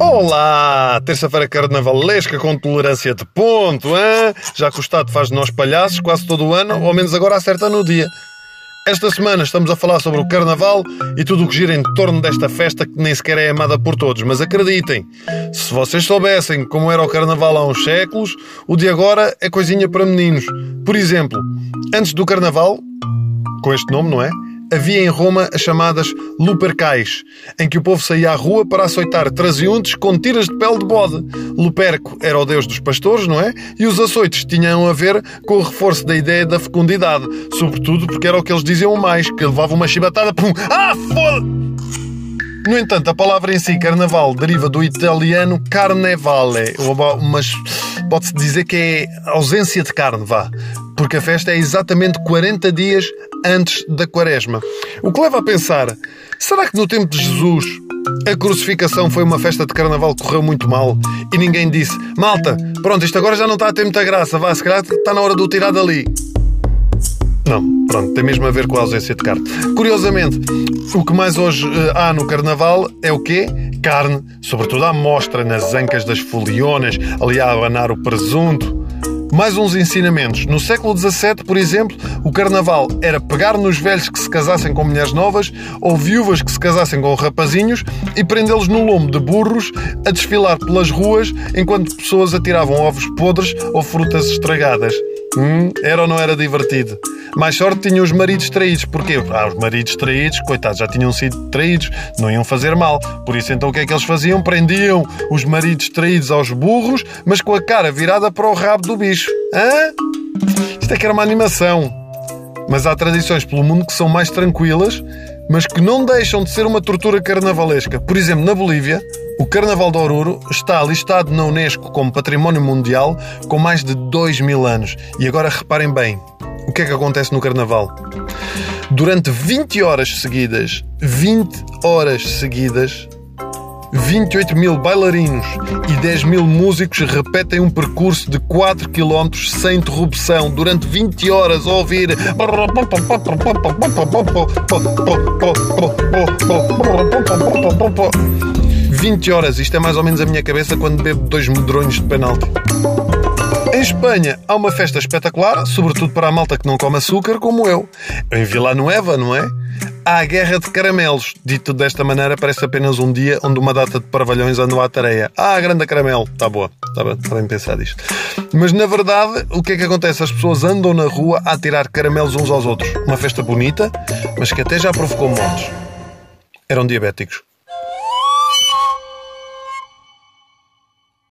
Olá! Terça-feira carnavalesca com tolerância de ponto, hein? já que o Estado faz de nós palhaços quase todo o ano, ou ao menos agora acerta no dia. Esta semana estamos a falar sobre o Carnaval e tudo o que gira em torno desta festa que nem sequer é amada por todos. Mas acreditem, se vocês soubessem como era o Carnaval há uns séculos, o de agora é coisinha para meninos. Por exemplo, antes do Carnaval, com este nome, não é? Havia em Roma as chamadas Lupercais, em que o povo saía à rua para açoitar traseuntes com tiras de pele de bode. Luperco era o deus dos pastores, não é? E os açoites tinham a ver com o reforço da ideia da fecundidade, sobretudo porque era o que eles diziam mais, que levava uma chibatada, pum, ah, foda no entanto, a palavra em si, carnaval, deriva do italiano carnevale, mas pode-se dizer que é ausência de carne, vá porque a festa é exatamente 40 dias antes da quaresma. O que leva a pensar, será que no tempo de Jesus a crucificação foi uma festa de carnaval que correu muito mal e ninguém disse, malta, pronto, isto agora já não está a ter muita graça, vá, se calhar está na hora de o tirar dali. Não, pronto, tem mesmo a ver com a ausência de carne. Curiosamente, o que mais hoje uh, há no carnaval é o quê? Carne, sobretudo à mostra nas ancas das folionas, ali a abanar o presunto. Mais uns ensinamentos. No século XVII, por exemplo, o carnaval era pegar nos velhos que se casassem com mulheres novas ou viúvas que se casassem com rapazinhos e prendê-los no lombo de burros a desfilar pelas ruas enquanto pessoas atiravam ovos podres ou frutas estragadas. Hum, era ou não era divertido? Mais sorte tinham os maridos traídos. Porquê? Ah, os maridos traídos, coitados, já tinham sido traídos, não iam fazer mal. Por isso, então, o que é que eles faziam? Prendiam os maridos traídos aos burros, mas com a cara virada para o rabo do bicho. Hã? Isto é que era uma animação. Mas há tradições pelo mundo que são mais tranquilas, mas que não deixam de ser uma tortura carnavalesca. Por exemplo, na Bolívia, o Carnaval de Oruro está listado na Unesco como Património Mundial com mais de 2 mil anos. E agora reparem bem, o que é que acontece no Carnaval? Durante 20 horas seguidas, 20 horas seguidas, 28 mil bailarinos e 10 mil músicos repetem um percurso de 4 km sem interrupção durante 20 horas a ouvir. 20 horas, isto é mais ou menos a minha cabeça quando bebo dois medronhos de penalti. Em Espanha há uma festa espetacular, sobretudo para a malta que não come açúcar, como eu. Em Vila Nueva, não é? Há a guerra de caramelos. Dito desta maneira, parece apenas um dia onde uma data de parvalhões andam à tareia. Ah, grande caramelo. Está boa. Está bem, está bem pensado isto. Mas na verdade, o que é que acontece? As pessoas andam na rua a tirar caramelos uns aos outros. Uma festa bonita, mas que até já provocou mortes. Eram diabéticos.